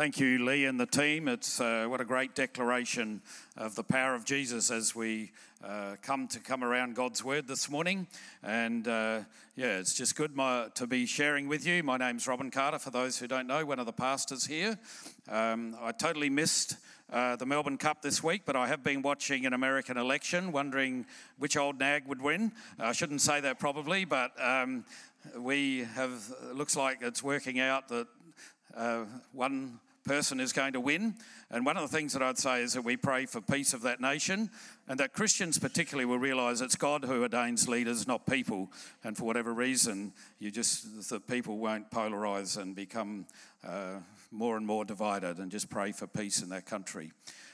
Thank you, Lee and the team. It's uh, what a great declaration of the power of Jesus as we uh, come to come around God's word this morning. And uh, yeah, it's just good my, to be sharing with you. My name's Robin Carter, for those who don't know, one of the pastors here. Um, I totally missed. Uh, the Melbourne Cup this week, but I have been watching an American election, wondering which old nag would win. I shouldn't say that probably, but um, we have. Looks like it's working out that uh, one person is going to win. And one of the things that I'd say is that we pray for peace of that nation and that Christians, particularly, will realize it's God who ordains leaders, not people. And for whatever reason, you just, the people won't polarize and become uh, more and more divided and just pray for peace in that country.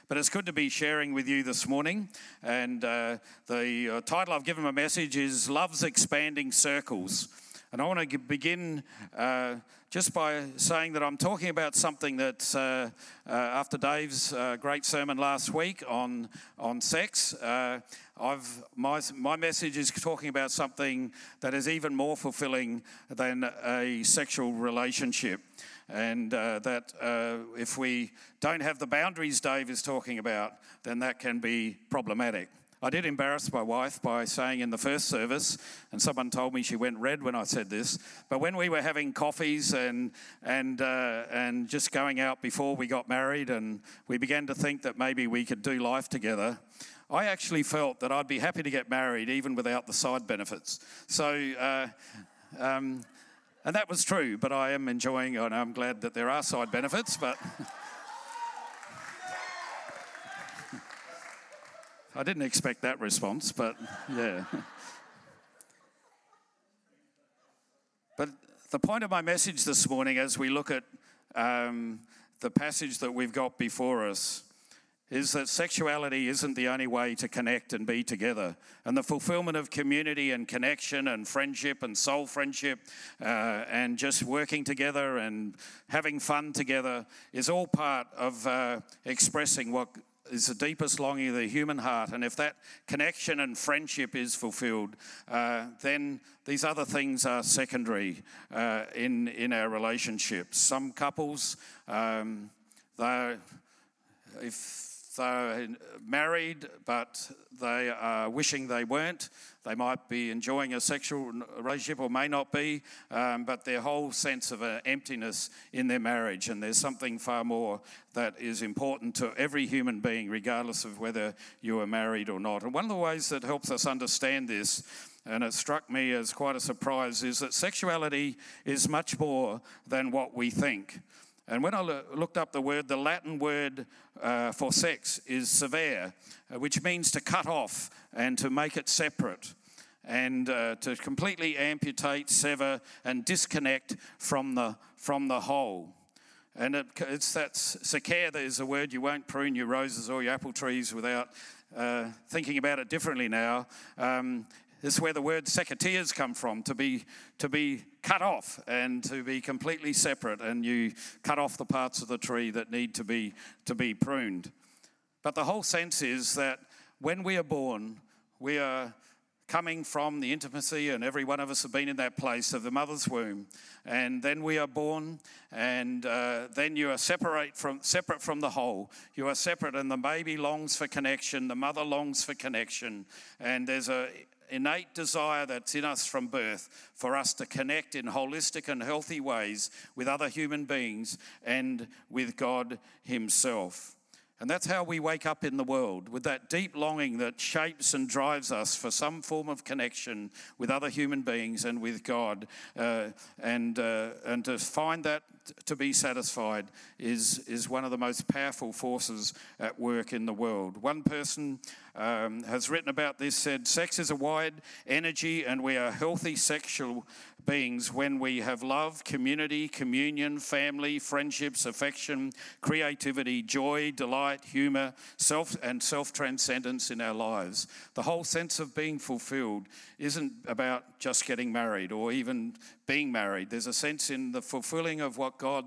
But it's good to be sharing with you this morning. And uh, the uh, title I've given my message is Love's Expanding Circles. And I want to begin uh, just by saying that I'm talking about something that, uh, uh, after Dave's uh, great sermon last week on, on sex, uh, I've, my, my message is talking about something that is even more fulfilling than a sexual relationship. And uh, that if we don't have the boundaries Dave is talking about, then that can be problematic. I did embarrass my wife by saying in the first service, and someone told me she went red when I said this, but when we were having coffees and, and, uh, and just going out before we got married, and we began to think that maybe we could do life together, I actually felt that I'd be happy to get married even without the side benefits. So, uh, um, and that was true, but I am enjoying, and I'm glad that there are side benefits, but. I didn't expect that response, but yeah. but the point of my message this morning, as we look at um, the passage that we've got before us, is that sexuality isn't the only way to connect and be together. And the fulfillment of community and connection and friendship and soul friendship uh, and just working together and having fun together is all part of uh, expressing what is the deepest longing of the human heart. And if that connection and friendship is fulfilled, uh, then these other things are secondary uh, in, in our relationships. Some couples, um, if they're married but they are wishing they weren't, they might be enjoying a sexual relationship or may not be, um, but their whole sense of an emptiness in their marriage. And there's something far more that is important to every human being, regardless of whether you are married or not. And one of the ways that helps us understand this and it struck me as quite a surprise, is that sexuality is much more than what we think. And when I looked up the word, the Latin word uh, for sex is severe, uh, which means to cut off and to make it separate and uh, to completely amputate, sever, and disconnect from the, from the whole. And it, it's that sakea that is a word you won't prune your roses or your apple trees without uh, thinking about it differently now. Um, is where the word secateurs come from, to be, to be cut off and to be completely separate, and you cut off the parts of the tree that need to be, to be pruned. But the whole sense is that when we are born, we are coming from the intimacy, and every one of us have been in that place of the mother's womb. And then we are born, and uh, then you are separate from, separate from the whole. You are separate, and the baby longs for connection, the mother longs for connection, and there's a innate desire that's in us from birth for us to connect in holistic and healthy ways with other human beings and with God Himself. And that's how we wake up in the world with that deep longing that shapes and drives us for some form of connection with other human beings and with God. Uh, and, uh, and to find that to be satisfied is, is one of the most powerful forces at work in the world. One person um, has written about this said, Sex is a wide energy, and we are healthy sexual beings when we have love, community, communion, family, friendships, affection, creativity, joy, delight, humor, self and self transcendence in our lives. The whole sense of being fulfilled isn't about just getting married or even being married. There's a sense in the fulfilling of what God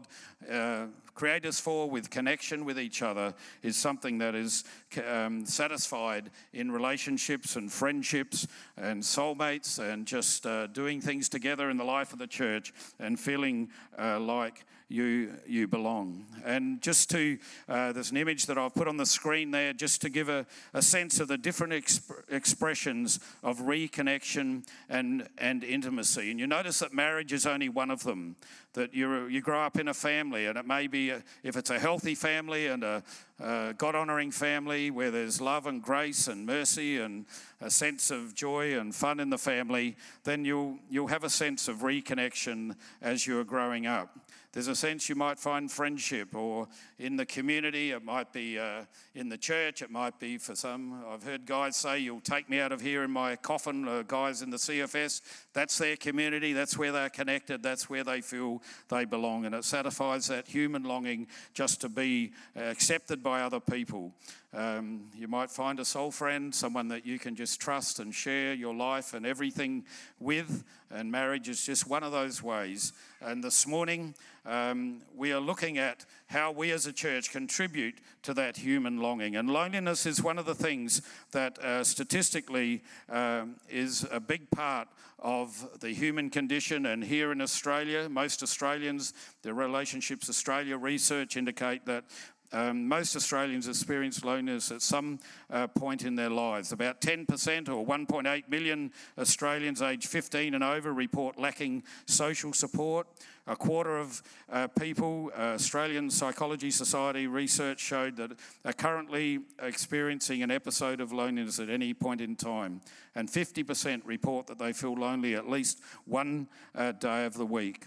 uh, create us for with connection with each other is something that is um, satisfied in relationships and friendships and soulmates and just uh, doing things together in the life of the church and feeling uh, like you, you belong. And just to, uh, there's an image that I've put on the screen there just to give a, a sense of the different exp- expressions of reconnection and, and intimacy. And you notice that marriage is only one of them. That you you grow up in a family, and it may be, a, if it's a healthy family and a, a God honoring family where there's love and grace and mercy and a sense of joy and fun in the family, then you'll, you'll have a sense of reconnection as you're growing up. There's a sense you might find friendship, or in the community, it might be uh, in the church, it might be for some. I've heard guys say, You'll take me out of here in my coffin, uh, guys in the CFS. That's their community, that's where they're connected, that's where they feel they belong. And it satisfies that human longing just to be uh, accepted by other people. Um, you might find a soul friend, someone that you can just trust and share your life and everything with. And marriage is just one of those ways. And this morning, um, we are looking at how we as a church contribute to that human longing. And loneliness is one of the things that uh, statistically um, is a big part of the human condition. And here in Australia, most Australians, the Relationships Australia research indicate that um, most Australians experience loneliness at some uh, point in their lives. About 10% or 1.8 million Australians aged 15 and over report lacking social support. A quarter of uh, people, uh, Australian Psychology Society research showed that are currently experiencing an episode of loneliness at any point in time. And 50% report that they feel lonely at least one uh, day of the week.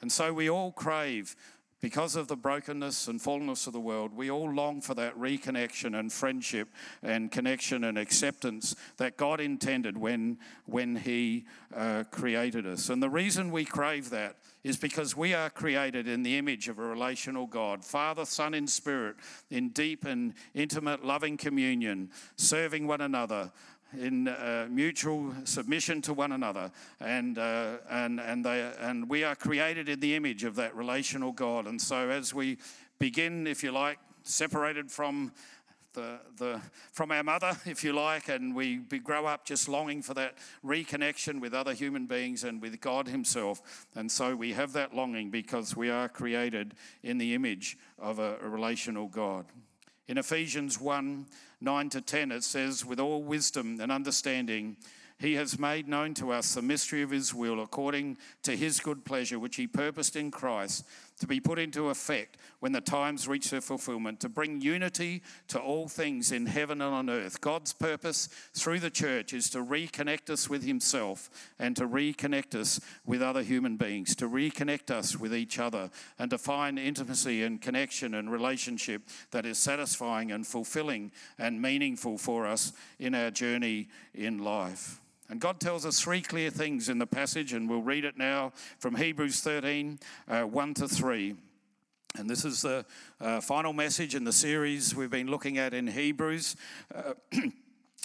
And so we all crave because of the brokenness and fallenness of the world, we all long for that reconnection and friendship and connection and acceptance that God intended when, when He uh, created us. And the reason we crave that is because we are created in the image of a relational God, Father, Son, and Spirit, in deep and intimate loving communion, serving one another, in uh, mutual submission to one another. And, uh, and, and, they, and we are created in the image of that relational God. And so as we begin, if you like, separated from the, the, from our mother, if you like, and we grow up just longing for that reconnection with other human beings and with God Himself. And so we have that longing because we are created in the image of a, a relational God. In Ephesians 1 9 to 10, it says, With all wisdom and understanding, he has made known to us the mystery of his will according to his good pleasure, which he purposed in Christ to be put into effect when the times reach their fulfillment, to bring unity to all things in heaven and on earth. God's purpose through the church is to reconnect us with himself and to reconnect us with other human beings, to reconnect us with each other, and to find intimacy and connection and relationship that is satisfying and fulfilling and meaningful for us in our journey in life. And God tells us three clear things in the passage, and we'll read it now from Hebrews 13 uh, 1 to 3. And this is the uh, final message in the series we've been looking at in Hebrews. Uh,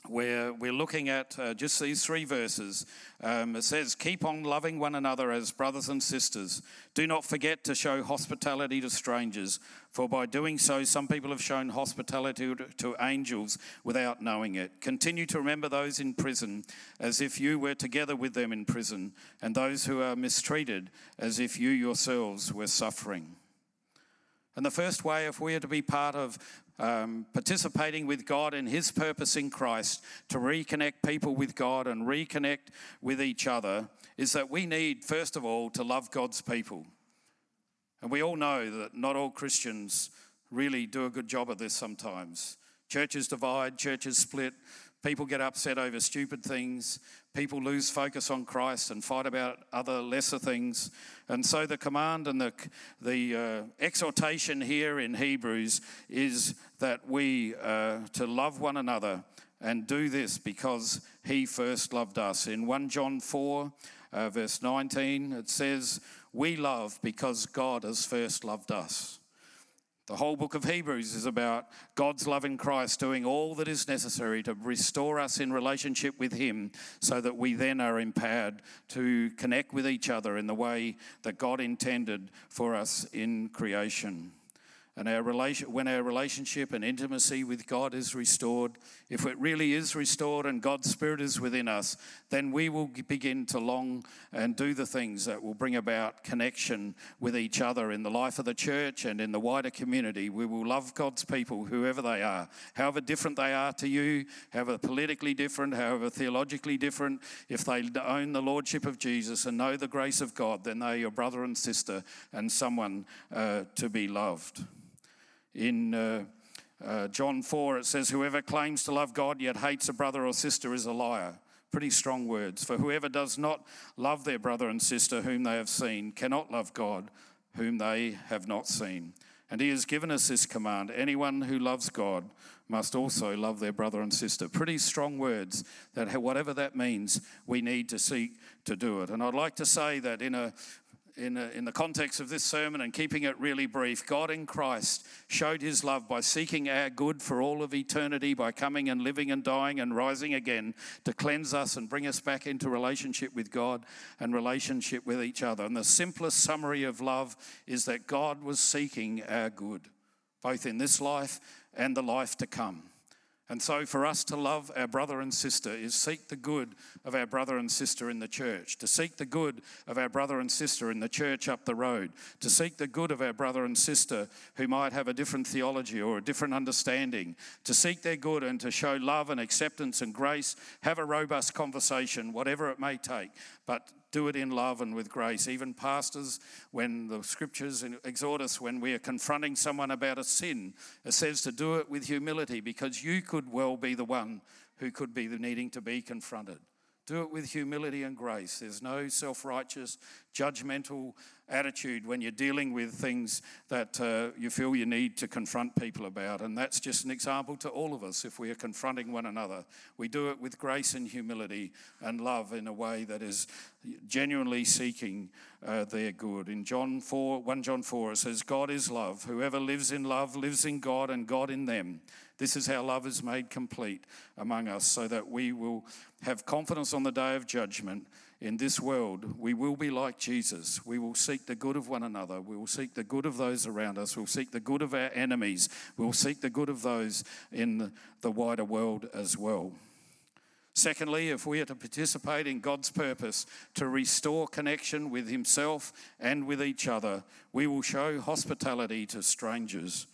where we're looking at uh, just these three verses. Um, it says, Keep on loving one another as brothers and sisters. Do not forget to show hospitality to strangers, for by doing so, some people have shown hospitality to angels without knowing it. Continue to remember those in prison as if you were together with them in prison, and those who are mistreated as if you yourselves were suffering. And the first way, if we are to be part of um, participating with God and His purpose in Christ to reconnect people with God and reconnect with each other is that we need, first of all, to love God's people. And we all know that not all Christians really do a good job of this sometimes. Churches divide, churches split, people get upset over stupid things, people lose focus on Christ and fight about other lesser things. And so the command and the, the uh, exhortation here in Hebrews is that we uh, to love one another and do this because he first loved us. In 1 John 4, uh, verse 19, it says, We love because God has first loved us. The whole book of Hebrews is about God's love in Christ doing all that is necessary to restore us in relationship with Him so that we then are empowered to connect with each other in the way that God intended for us in creation. And our relation, when our relationship and intimacy with God is restored, if it really is restored and God's Spirit is within us, then we will begin to long and do the things that will bring about connection with each other in the life of the church and in the wider community. We will love God's people, whoever they are, however different they are to you, however politically different, however theologically different. If they own the Lordship of Jesus and know the grace of God, then they're your brother and sister and someone uh, to be loved. In uh, uh, John 4, it says, Whoever claims to love God yet hates a brother or sister is a liar. Pretty strong words. For whoever does not love their brother and sister whom they have seen cannot love God whom they have not seen. And he has given us this command anyone who loves God must also love their brother and sister. Pretty strong words that, whatever that means, we need to seek to do it. And I'd like to say that in a in, a, in the context of this sermon and keeping it really brief, God in Christ showed his love by seeking our good for all of eternity, by coming and living and dying and rising again to cleanse us and bring us back into relationship with God and relationship with each other. And the simplest summary of love is that God was seeking our good, both in this life and the life to come. And so, for us to love our brother and sister is seek the good of our brother and sister in the church, to seek the good of our brother and sister in the church up the road, to seek the good of our brother and sister who might have a different theology or a different understanding, to seek their good and to show love and acceptance and grace, have a robust conversation, whatever it may take, but do it in love and with grace. Even pastors, when the scriptures exhort us when we are confronting someone about a sin, it says to do it with humility because you could well be the one who could be needing to be confronted. Do it with humility and grace. There's no self righteous, judgmental attitude when you're dealing with things that uh, you feel you need to confront people about. And that's just an example to all of us if we are confronting one another. We do it with grace and humility and love in a way that is genuinely seeking uh, their good. In John 4, 1 John 4, it says, God is love. Whoever lives in love lives in God and God in them. This is how love is made complete among us, so that we will have confidence on the day of judgment in this world, we will be like Jesus. We will seek the good of one another. We will seek the good of those around us. We'll seek the good of our enemies. We'll seek the good of those in the wider world as well. Secondly, if we are to participate in God's purpose to restore connection with Himself and with each other, we will show hospitality to strangers.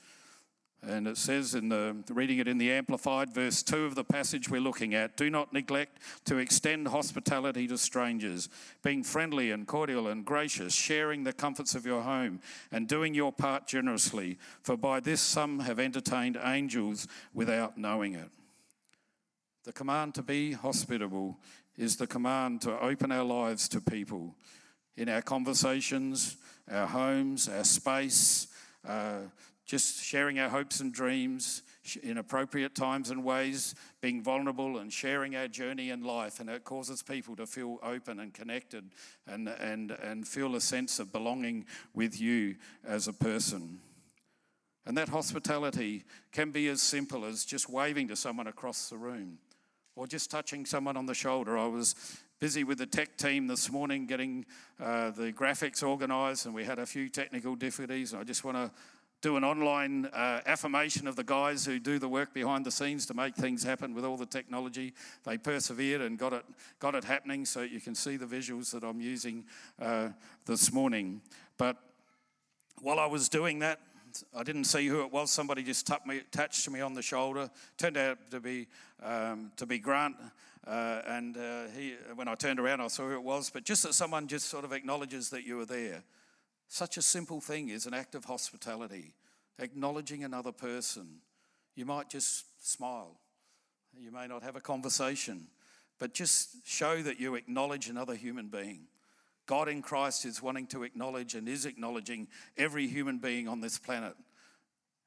And it says in the reading it in the Amplified, verse 2 of the passage we're looking at do not neglect to extend hospitality to strangers, being friendly and cordial and gracious, sharing the comforts of your home, and doing your part generously, for by this some have entertained angels without knowing it. The command to be hospitable is the command to open our lives to people in our conversations, our homes, our space. Uh, just sharing our hopes and dreams in appropriate times and ways, being vulnerable and sharing our journey in life. And it causes people to feel open and connected and, and, and feel a sense of belonging with you as a person. And that hospitality can be as simple as just waving to someone across the room or just touching someone on the shoulder. I was busy with the tech team this morning getting uh, the graphics organized, and we had a few technical difficulties. I just want to do an online uh, affirmation of the guys who do the work behind the scenes to make things happen with all the technology. They persevered and got it, got it happening, so you can see the visuals that I'm using uh, this morning. But while I was doing that, I didn't see who it was. Somebody just tapped me, touched me on the shoulder. Turned out to be um, to be Grant. Uh, and uh, he, when I turned around, I saw who it was. But just that someone just sort of acknowledges that you were there such a simple thing is an act of hospitality, acknowledging another person. You might just smile, you may not have a conversation, but just show that you acknowledge another human being. God in Christ is wanting to acknowledge and is acknowledging every human being on this planet.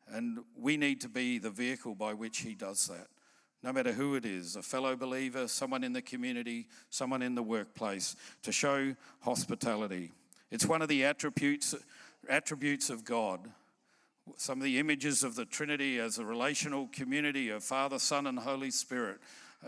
And we need to be the vehicle by which He does that. No matter who it is, a fellow believer, someone in the community, someone in the workplace, to show hospitality. It's one of the attributes, attributes of God. Some of the images of the Trinity as a relational community of Father, Son, and Holy Spirit.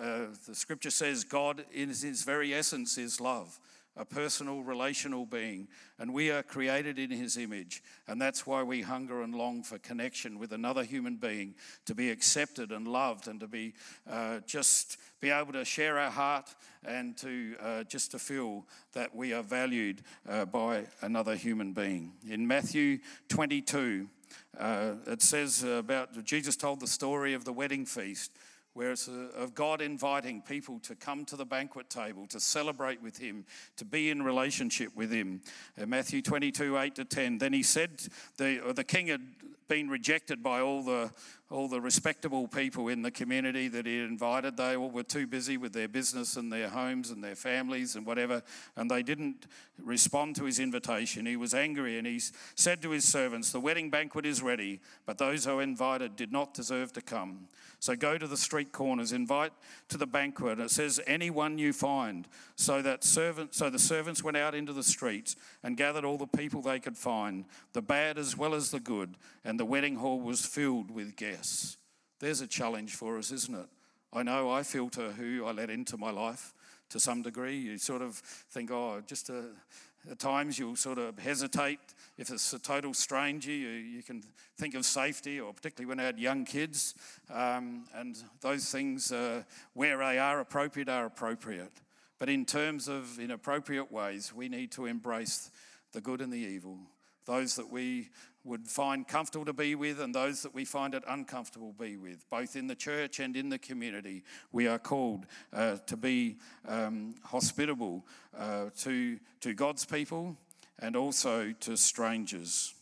Uh, the scripture says God, in his very essence, is love. A personal, relational being, and we are created in His image. And that's why we hunger and long for connection with another human being, to be accepted and loved, and to be uh, just be able to share our heart and to uh, just to feel that we are valued uh, by another human being. In Matthew 22, uh, it says about Jesus told the story of the wedding feast where it's a, of God inviting people to come to the banquet table, to celebrate with Him, to be in relationship with Him. Uh, Matthew 22, 8 to 10. Then he said, the, the king had been rejected by all the all the respectable people in the community that he invited. They all were too busy with their business and their homes and their families and whatever, and they didn't respond to his invitation. He was angry and he said to his servants, The wedding banquet is ready, but those who are invited did not deserve to come. So go to the street corners, invite to the banquet. It says, Anyone you find. So that servant, so the servants went out into the streets and gathered all the people they could find, the bad as well as the good, and the wedding hall was filled with guests. There's a challenge for us, isn't it? I know I filter who I let into my life to some degree. You sort of think, oh, just a, at times you'll sort of hesitate. If it's a total stranger, you, you can think of safety, or particularly when I had young kids. Um, and those things, uh, where they are appropriate, are appropriate. But in terms of inappropriate ways, we need to embrace the good and the evil. Those that we would find comfortable to be with and those that we find it uncomfortable to be with, both in the church and in the community. We are called uh, to be um, hospitable uh, to, to God's people and also to strangers.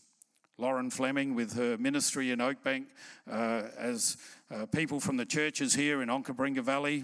Lauren Fleming, with her ministry in Oakbank, uh, as uh, people from the churches here in Onkaparinga Valley,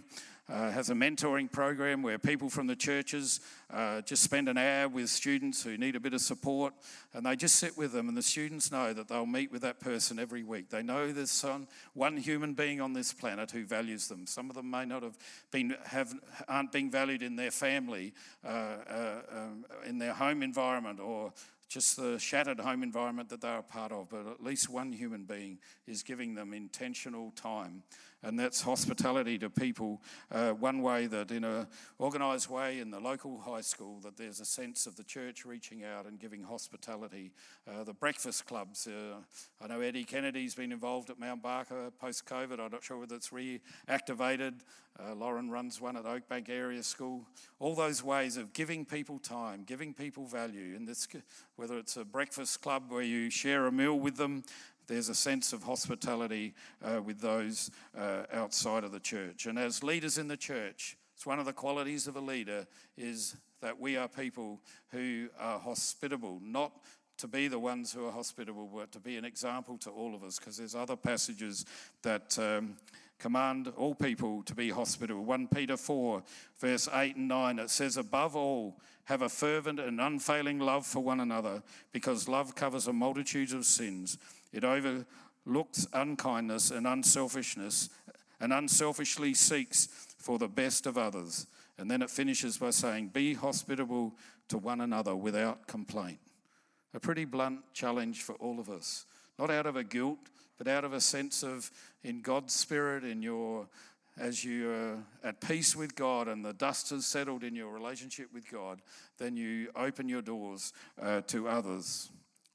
uh, has a mentoring program where people from the churches uh, just spend an hour with students who need a bit of support and they just sit with them and the students know that they'll meet with that person every week. They know there's some, one human being on this planet who values them. Some of them may not have been have aren't being valued in their family uh, uh um, in their home environment or just the shattered home environment that they're a part of, but at least one human being is giving them intentional time and that's hospitality to people. Uh, one way that, in an organised way, in the local high school, that there's a sense of the church reaching out and giving hospitality. Uh, the breakfast clubs. Uh, I know Eddie Kennedy's been involved at Mount Barker post COVID. I'm not sure whether it's reactivated. Uh, Lauren runs one at Oakbank Area School. All those ways of giving people time, giving people value. And this, whether it's a breakfast club where you share a meal with them, there's a sense of hospitality uh, with those uh, outside of the church. And as leaders in the church, it's one of the qualities of a leader is that we are people who are hospitable, not to be the ones who are hospitable, but to be an example to all of us, because there's other passages that um, command all people to be hospitable. 1 Peter 4, verse 8 and 9, it says, Above all, have a fervent and unfailing love for one another, because love covers a multitude of sins. It overlooks unkindness and unselfishness and unselfishly seeks for the best of others. And then it finishes by saying, Be hospitable to one another without complaint. A pretty blunt challenge for all of us. Not out of a guilt, but out of a sense of in God's spirit, in your as you are at peace with God and the dust has settled in your relationship with God, then you open your doors uh, to others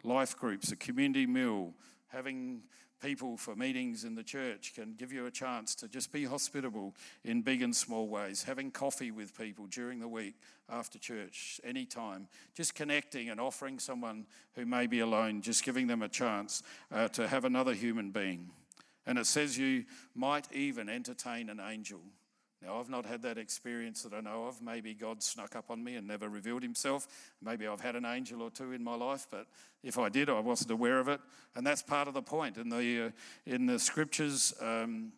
life groups, a community meal, having people for meetings in the church can give you a chance to just be hospitable in big and small ways. Having coffee with people during the week after church, anytime. Just connecting and offering someone who may be alone, just giving them a chance uh, to have another human being. And it says you might even entertain an angel. Now, I've not had that experience that I know of. Maybe God snuck up on me and never revealed himself. Maybe I've had an angel or two in my life, but if I did, I wasn't aware of it. And that's part of the point. In the, uh, in the scriptures, um,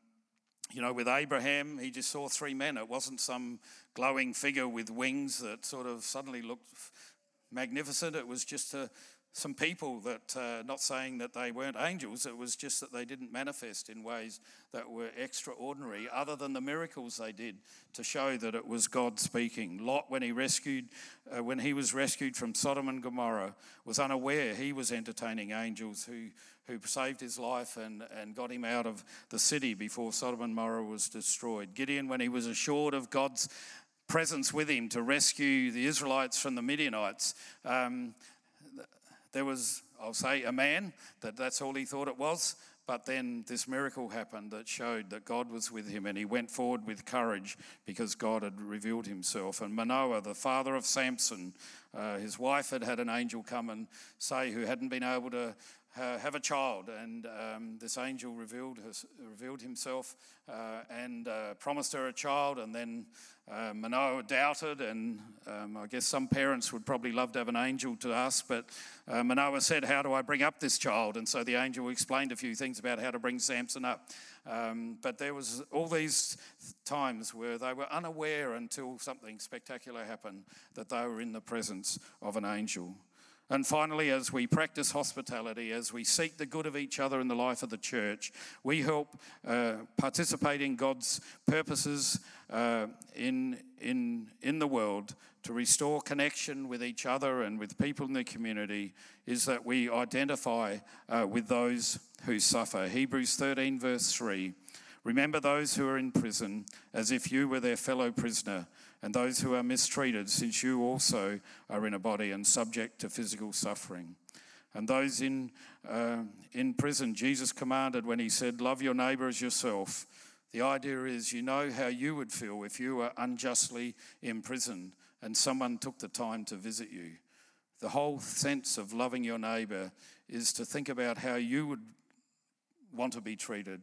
you know, with Abraham, he just saw three men. It wasn't some glowing figure with wings that sort of suddenly looked magnificent. It was just a, some people that, uh, not saying that they weren't angels, it was just that they didn't manifest in ways that were extraordinary, other than the miracles they did to show that it was God speaking. Lot, when he rescued, uh, when he was rescued from Sodom and Gomorrah, was unaware he was entertaining angels who, who saved his life and, and got him out of the city before Sodom and Gomorrah was destroyed. Gideon, when he was assured of God's presence with him to rescue the Israelites from the Midianites. Um, there was, I'll say, a man that that's all he thought it was. But then this miracle happened that showed that God was with him, and he went forward with courage because God had revealed himself. And Manoah, the father of Samson, uh, his wife had had an angel come and say, who hadn't been able to uh, have a child. And um, this angel revealed, revealed himself uh, and uh, promised her a child. And then uh, Manoah doubted, and um, I guess some parents would probably love to have an angel to ask, but uh, Manoah said, How do I bring up this child? And so the angel explained a few things about how to bring Samson up. Um, but there was all these times where they were unaware until something spectacular happened that they were in the presence of an angel. And finally, as we practice hospitality, as we seek the good of each other in the life of the church, we help uh, participate in God's purposes uh, in, in, in the world to restore connection with each other and with people in the community, is that we identify uh, with those who suffer. Hebrews 13, verse 3 Remember those who are in prison as if you were their fellow prisoner and those who are mistreated, since you also are in a body and subject to physical suffering. And those in, uh, in prison, Jesus commanded when he said, Love your neighbor as yourself. The idea is you know how you would feel if you were unjustly imprisoned and someone took the time to visit you. The whole sense of loving your neighbor is to think about how you would want to be treated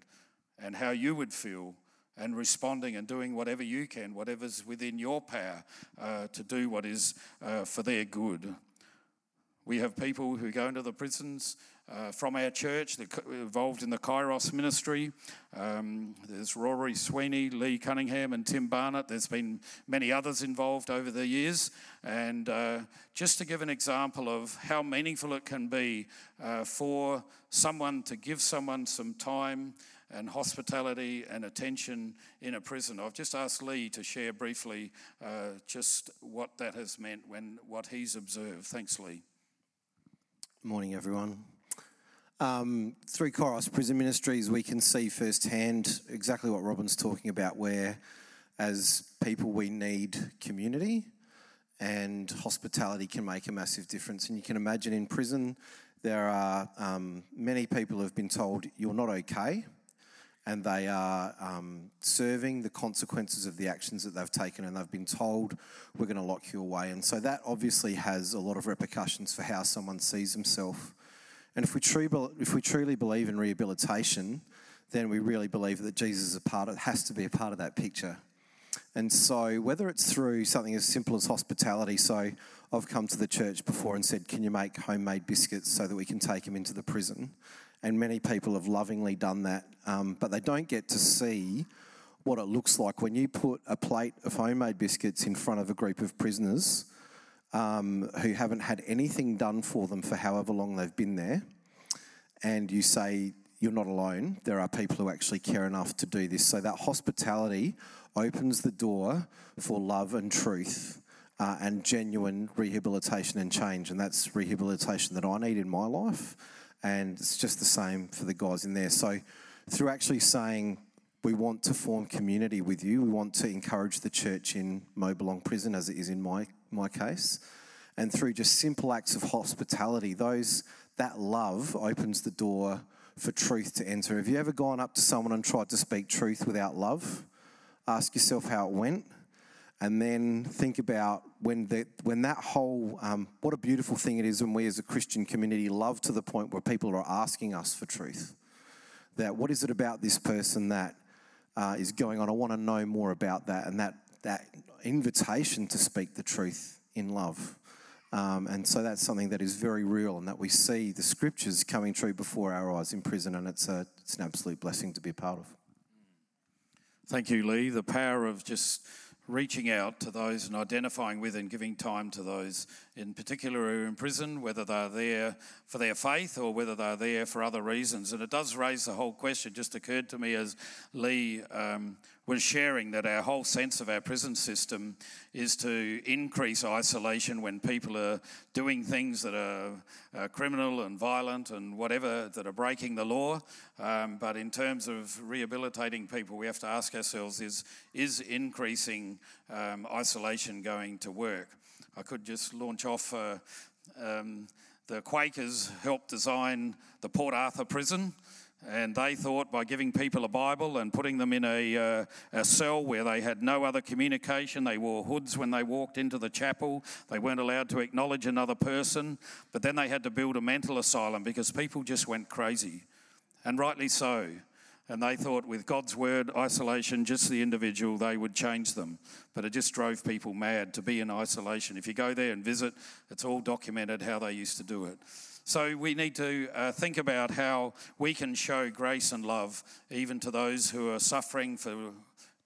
and how you would feel and responding and doing whatever you can, whatever's within your power uh, to do what is uh, for their good. We have people who go into the prisons uh, from our church that involved in the Kairos ministry. Um, there's Rory Sweeney, Lee Cunningham, and Tim Barnett. There's been many others involved over the years. And uh, just to give an example of how meaningful it can be uh, for someone to give someone some time and hospitality and attention in a prison. I've just asked Lee to share briefly uh, just what that has meant when what he's observed. Thanks, Lee. Morning, everyone. Um, through Kairos Prison Ministries, we can see firsthand exactly what Robin's talking about, where as people we need community and hospitality can make a massive difference. And you can imagine in prison, there are um, many people who have been told you're not okay and they are um, serving the consequences of the actions that they've taken, and they've been told, we're going to lock you away. And so that obviously has a lot of repercussions for how someone sees himself. And if we, truly, if we truly believe in rehabilitation, then we really believe that Jesus is a part of, has to be a part of that picture. And so, whether it's through something as simple as hospitality, so I've come to the church before and said, Can you make homemade biscuits so that we can take them into the prison? And many people have lovingly done that, um, but they don't get to see what it looks like when you put a plate of homemade biscuits in front of a group of prisoners um, who haven't had anything done for them for however long they've been there, and you say, You're not alone. There are people who actually care enough to do this. So that hospitality opens the door for love and truth. Uh, and genuine rehabilitation and change, and that's rehabilitation that I need in my life and it's just the same for the guys in there. So, through actually saying, we want to form community with you, we want to encourage the church in Mobilong Prison, as it is in my, my case, and through just simple acts of hospitality, those that love opens the door for truth to enter. Have you ever gone up to someone and tried to speak truth without love? Ask yourself how it went and then think about when, the, when that whole, um, what a beautiful thing it is when we as a Christian community love to the point where people are asking us for truth. That what is it about this person that uh, is going on? I want to know more about that, and that, that invitation to speak the truth in love. Um, and so that's something that is very real, and that we see the scriptures coming true before our eyes in prison, and it's, a, it's an absolute blessing to be a part of. Thank you, Lee. The power of just reaching out to those and identifying with and giving time to those in particular who are in prison, whether they're there for their faith or whether they're there for other reasons. And it does raise the whole question, just occurred to me as Lee um, was sharing that our whole sense of our prison system is to increase isolation when people are doing things that are uh, criminal and violent and whatever that are breaking the law. Um, but in terms of rehabilitating people, we have to ask ourselves: is is increasing um, isolation going to work? I could just launch off. Uh, um, the Quakers helped design the Port Arthur prison. And they thought by giving people a Bible and putting them in a, uh, a cell where they had no other communication, they wore hoods when they walked into the chapel, they weren't allowed to acknowledge another person, but then they had to build a mental asylum because people just went crazy, and rightly so. And they thought with God's word, isolation, just the individual, they would change them. But it just drove people mad to be in isolation. If you go there and visit, it's all documented how they used to do it. So we need to uh, think about how we can show grace and love even to those who are suffering for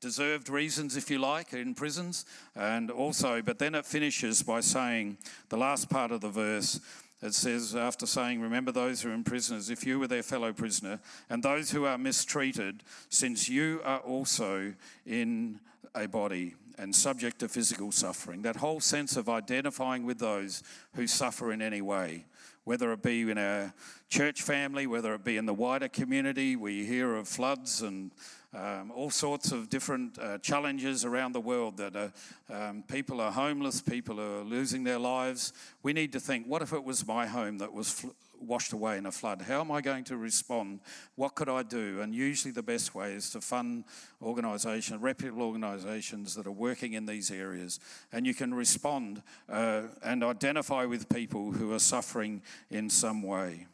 deserved reasons, if you like, in prisons. And also, but then it finishes by saying the last part of the verse. It says, after saying, Remember those who are in prison as if you were their fellow prisoner, and those who are mistreated, since you are also in a body and subject to physical suffering. That whole sense of identifying with those who suffer in any way whether it be in our church family, whether it be in the wider community. We hear of floods and um, all sorts of different uh, challenges around the world that um, people are homeless, people are losing their lives. We need to think what if it was my home that was fl- washed away in a flood? How am I going to respond? What could I do? And usually the best way is to fund organisations, reputable organisations that are working in these areas. And you can respond uh, and identify with people who are suffering in some way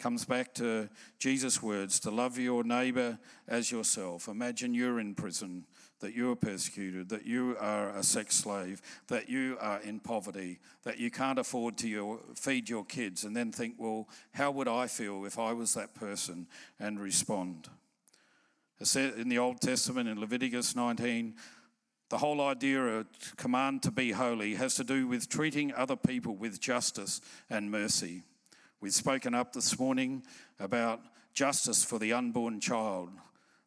comes back to Jesus' words to love your neighbor as yourself. Imagine you're in prison, that you are persecuted, that you are a sex slave, that you are in poverty, that you can't afford to your, feed your kids, and then think, well, how would I feel if I was that person and respond? In the Old Testament, in Leviticus 19, the whole idea of command to be holy has to do with treating other people with justice and mercy. We've spoken up this morning about justice for the unborn child,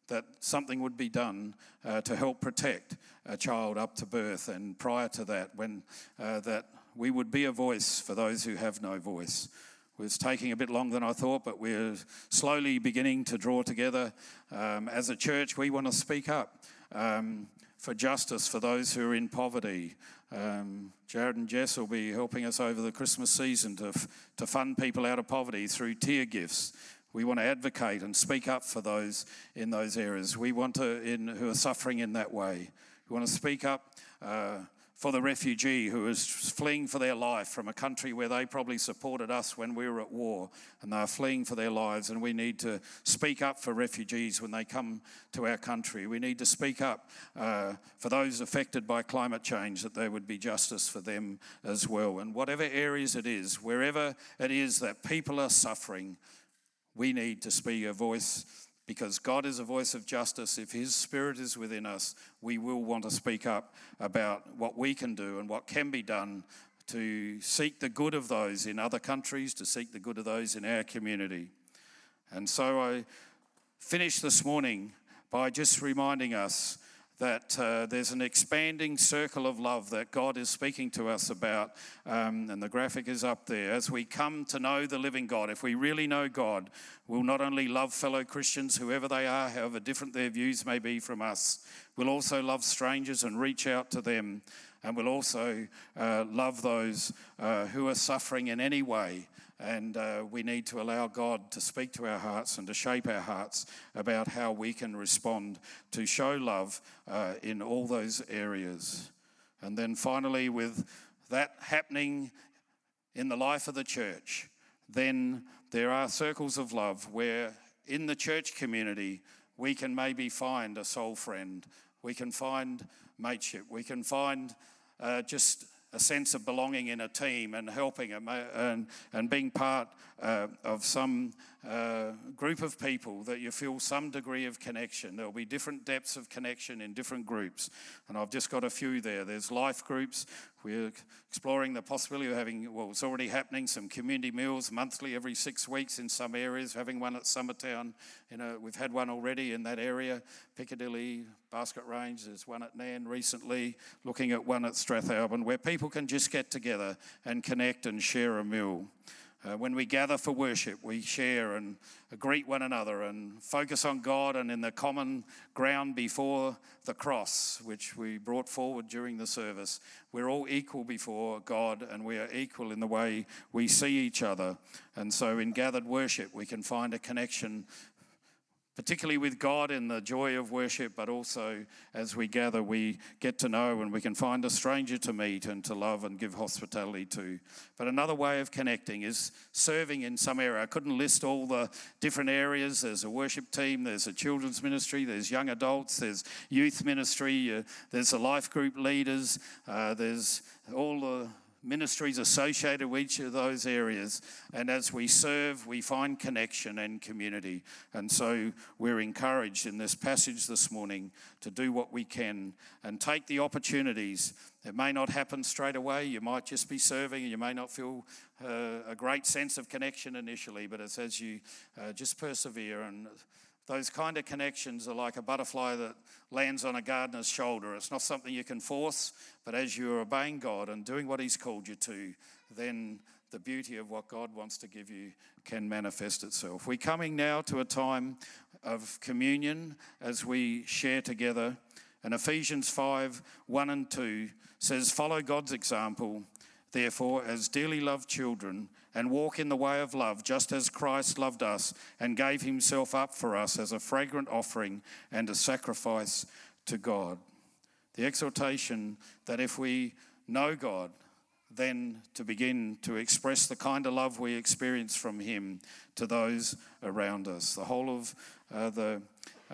that something would be done uh, to help protect a child up to birth, and prior to that, when uh, that we would be a voice for those who have no voice. It was taking a bit longer than I thought, but we're slowly beginning to draw together. Um, as a church, we want to speak up um, for justice for those who are in poverty, um, Jared and Jess will be helping us over the Christmas season to, to fund people out of poverty through tear gifts. We want to advocate and speak up for those in those areas. We want to, in, who are suffering in that way. We want to speak up uh, for the refugee who is fleeing for their life from a country where they probably supported us when we were at war and they're fleeing for their lives. And we need to speak up for refugees when they come to our country. We need to speak up uh, for those affected by climate change that there would be justice for them as well. And whatever areas it is, wherever it is that people are suffering, we need to speak a voice because God is a voice of justice. If His Spirit is within us, we will want to speak up about what we can do and what can be done to seek the good of those in other countries, to seek the good of those in our community. And so I finish this morning by just reminding us that uh, there's an expanding circle of love that God is speaking to us about. Um, and the graphic is up there. As we come to know the living God, if we really know God, we'll not only love fellow Christians, whoever they are, however different their views may be from us, we'll also love strangers and reach out to them. And we'll also uh, love those uh, who are suffering in any way and uh, we need to allow God to speak to our hearts and to shape our hearts about how we can respond to show love uh, in all those areas. And then finally, with that happening in the life of the church, then there are circles of love where in the church community we can maybe find a soul friend, we can find mateship, we can find uh, just a sense of belonging in a team and helping and, and, and being part uh, of some uh, group of people that you feel some degree of connection. There'll be different depths of connection in different groups, and I've just got a few there. There's life groups. We're exploring the possibility of having, well, it's already happening, some community meals monthly every six weeks in some areas, having one at Summertown. You know, we've had one already in that area, Piccadilly, Basket Range, there's one at Nairne recently, looking at one at Strathalbyn, where people can just get together and connect and share a meal. Uh, when we gather for worship, we share and greet one another and focus on God and in the common ground before the cross, which we brought forward during the service. We're all equal before God and we are equal in the way we see each other. And so, in gathered worship, we can find a connection particularly with God in the joy of worship, but also as we gather, we get to know and we can find a stranger to meet and to love and give hospitality to. But another way of connecting is serving in some area. I couldn't list all the different areas. There's a worship team, there's a children's ministry, there's young adults, there's youth ministry, uh, there's a life group leaders, uh, there's all the ministries associated with each of those areas. And as we serve, we find connection and community. And so we're encouraged in this passage this morning to do what we can and take the opportunities. It may not happen straight away. You might just be serving and you may not feel uh, a great sense of connection initially, but it's as you uh, just persevere and those kind of connections are like a butterfly that lands on a gardener's shoulder. It's not something you can force, but as you're obeying God and doing what He's called you to, then the beauty of what God wants to give you can manifest itself. We're coming now to a time of communion as we share together. And Ephesians 5 1 and 2 says, Follow God's example, therefore, as dearly loved children and walk in the way of love, just as Christ loved us and gave himself up for us as a fragrant offering and a sacrifice to God. The exhortation that if we know God, then to begin to express the kind of love we experience from Him to those around us. The whole of uh, the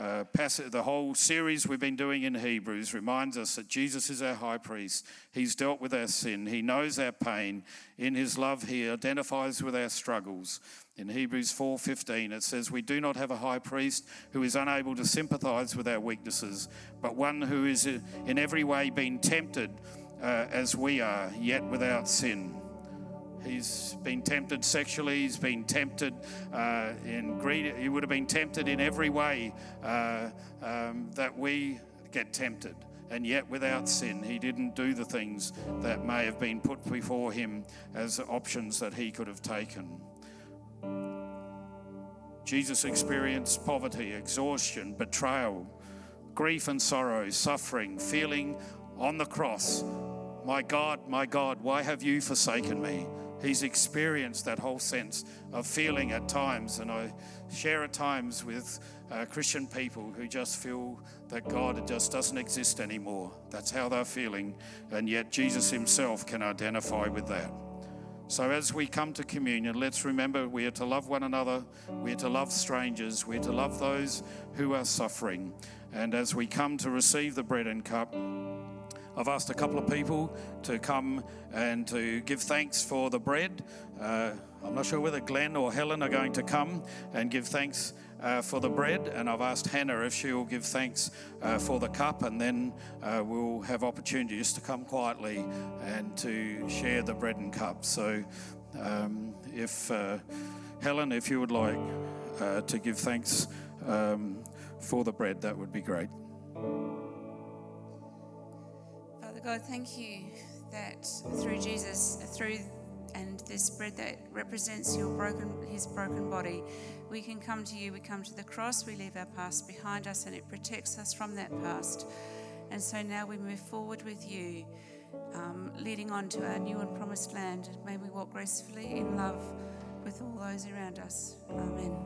uh, passage, the whole series we've been doing in Hebrews reminds us that Jesus is our high priest. He's dealt with our sin. He knows our pain. In his love, he identifies with our struggles. In Hebrews 4:15 it says we do not have a high priest who is unable to sympathize with our weaknesses, but one who is in every way been tempted uh, as we are, yet without sin. He's been tempted sexually. He's been tempted uh, in greed. He would have been tempted in every way uh, um, that we get tempted. And yet, without sin, he didn't do the things that may have been put before him as options that he could have taken. Jesus experienced poverty, exhaustion, betrayal, grief and sorrow, suffering, feeling on the cross, My God, my God, why have you forsaken me? He's experienced that whole sense of feeling at times. And I share at times with uh, Christian people who just feel that God just doesn't exist anymore. That's how they're feeling. And yet Jesus himself can identify with that. So, as we come to communion, let's remember we are to love one another, we are to love strangers, we are to love those who are suffering. And as we come to receive the bread and cup, I've asked a couple of people to come and to give thanks for the bread. Uh, I'm not sure whether Glenn or Helen are going to come and give thanks uh, for the bread, and I've asked Hannah if she will give thanks uh, for the cup, and then uh, we'll have opportunities to come quietly and to share the bread and cup. So, um, if uh, Helen, if you would like uh, to give thanks um, for the bread, that would be great. God, thank you that through Jesus, through and this bread that represents your broken his broken body, we can come to you, we come to the cross, we leave our past behind us and it protects us from that past. And so now we move forward with you, um, leading on to our new and promised land. May we walk gracefully in love with all those around us. Amen.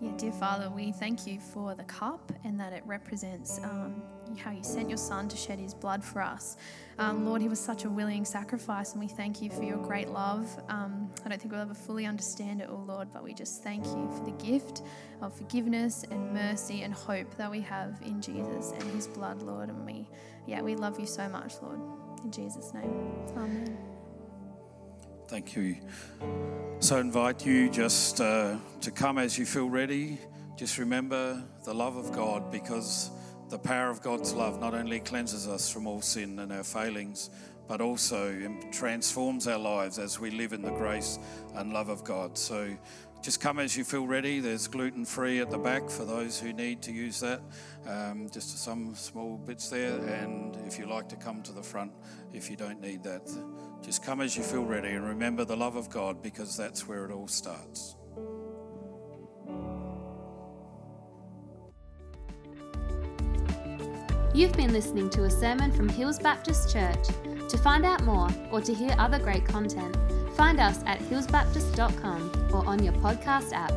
Yeah, dear Father, we thank you for the cup and that it represents um, how you sent your Son to shed his blood for us. Um, Lord, he was such a willing sacrifice, and we thank you for your great love. Um, I don't think we'll ever fully understand it, oh Lord, but we just thank you for the gift of forgiveness and mercy and hope that we have in Jesus and his blood, Lord. And we, yeah, we love you so much, Lord. In Jesus' name, amen. Thank you. So I invite you just uh, to come as you feel ready. Just remember the love of God because the power of God's love not only cleanses us from all sin and our failings, but also transforms our lives as we live in the grace and love of God. So just come as you feel ready. There's gluten free at the back for those who need to use that. Um, just some small bits there. And if you like to come to the front, if you don't need that, just come as you feel ready. And remember the love of God because that's where it all starts. You've been listening to a sermon from Hills Baptist Church. To find out more or to hear other great content, find us at hillsbaptist.com or on your podcast app.